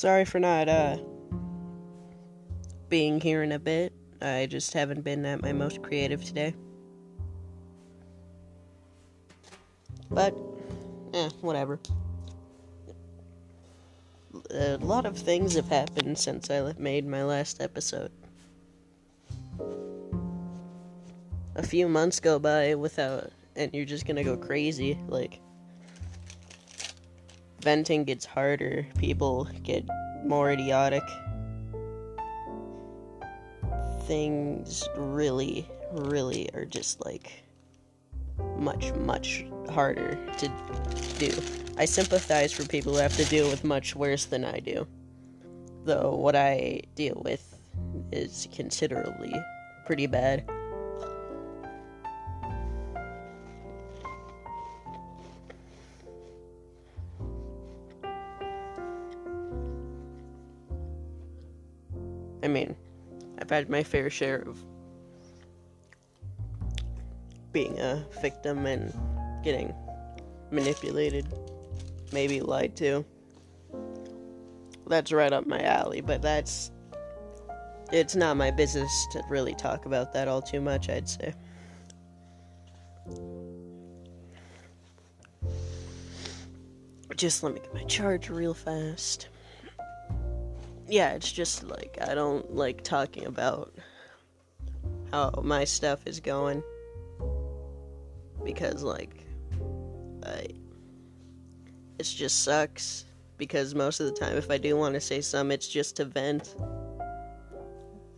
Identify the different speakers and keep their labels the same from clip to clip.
Speaker 1: Sorry for not uh being here in a bit. I just haven't been at my most creative today. But eh, whatever. A lot of things have happened since I made my last episode. A few months go by without and you're just gonna go crazy. Like, venting gets harder, people get more idiotic. Things really, really are just like much, much harder to do. I sympathize for people who have to deal with much worse than I do. Though what I deal with is considerably pretty bad. I mean, I've had my fair share of being a victim and getting manipulated, maybe lied to. That's right up my alley, but that's. It's not my business to really talk about that all too much, I'd say. Just let me get my charge real fast yeah, it's just like I don't like talking about how my stuff is going because like I it just sucks because most of the time if I do want to say something it's just to vent.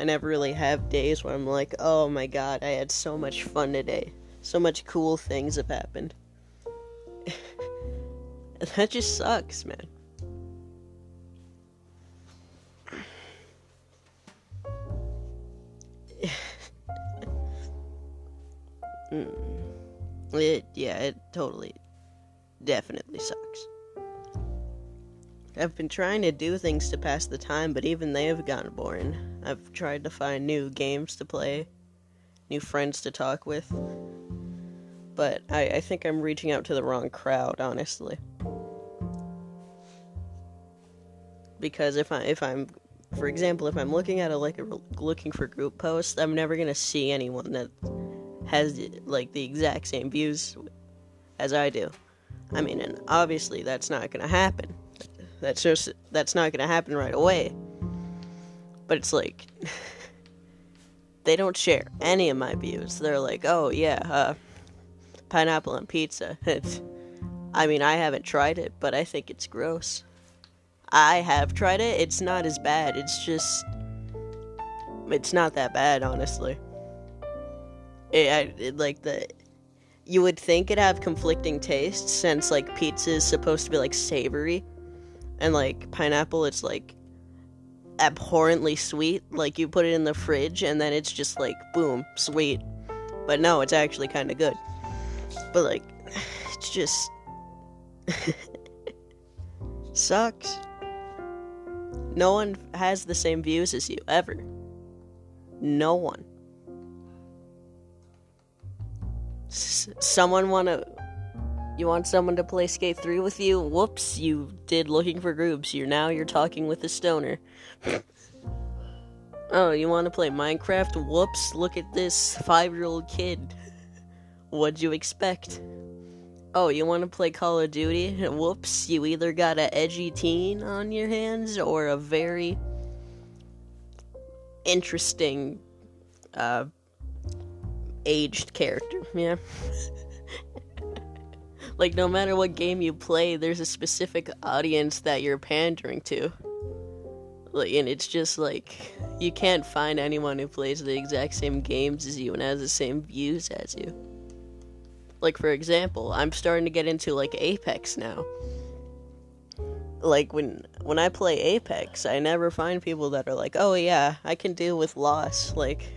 Speaker 1: I never really have days where I'm like, "Oh my god, I had so much fun today. So much cool things have happened." that just sucks, man. Mm. It, yeah, it totally, definitely sucks. I've been trying to do things to pass the time, but even they have gotten boring. I've tried to find new games to play, new friends to talk with, but I, I think I'm reaching out to the wrong crowd, honestly. Because if I if I'm, for example, if I'm looking at a like a, looking for group posts, I'm never gonna see anyone that has like the exact same views as I do. I mean, and obviously that's not going to happen. That's just that's not going to happen right away. But it's like they don't share any of my views. They're like, "Oh yeah, uh, pineapple on pizza." I mean, I haven't tried it, but I think it's gross. I have tried it. It's not as bad. It's just it's not that bad, honestly it, it, like the you would think it'd have conflicting tastes since like pizza is supposed to be like savory and like pineapple it's like abhorrently sweet. Like you put it in the fridge and then it's just like boom sweet. But no it's actually kind of good. But like it's just sucks. No one has the same views as you ever. No one someone want to you want someone to play skate 3 with you? Whoops you did looking for groups. You're now you're talking with a stoner. Oh you want to play minecraft? Whoops look at this five-year-old kid. What'd you expect? Oh you want to play call of duty? Whoops you either got a edgy teen on your hands or a very interesting uh aged character, yeah. like no matter what game you play, there's a specific audience that you're pandering to. Like, and it's just like you can't find anyone who plays the exact same games as you and has the same views as you. Like for example, I'm starting to get into like Apex now. Like when when I play Apex, I never find people that are like, "Oh yeah, I can deal with loss." Like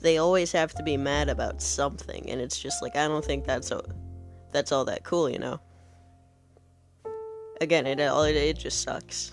Speaker 1: they always have to be mad about something and it's just like I don't think that's a, that's all that cool, you know. Again, it all it, it just sucks.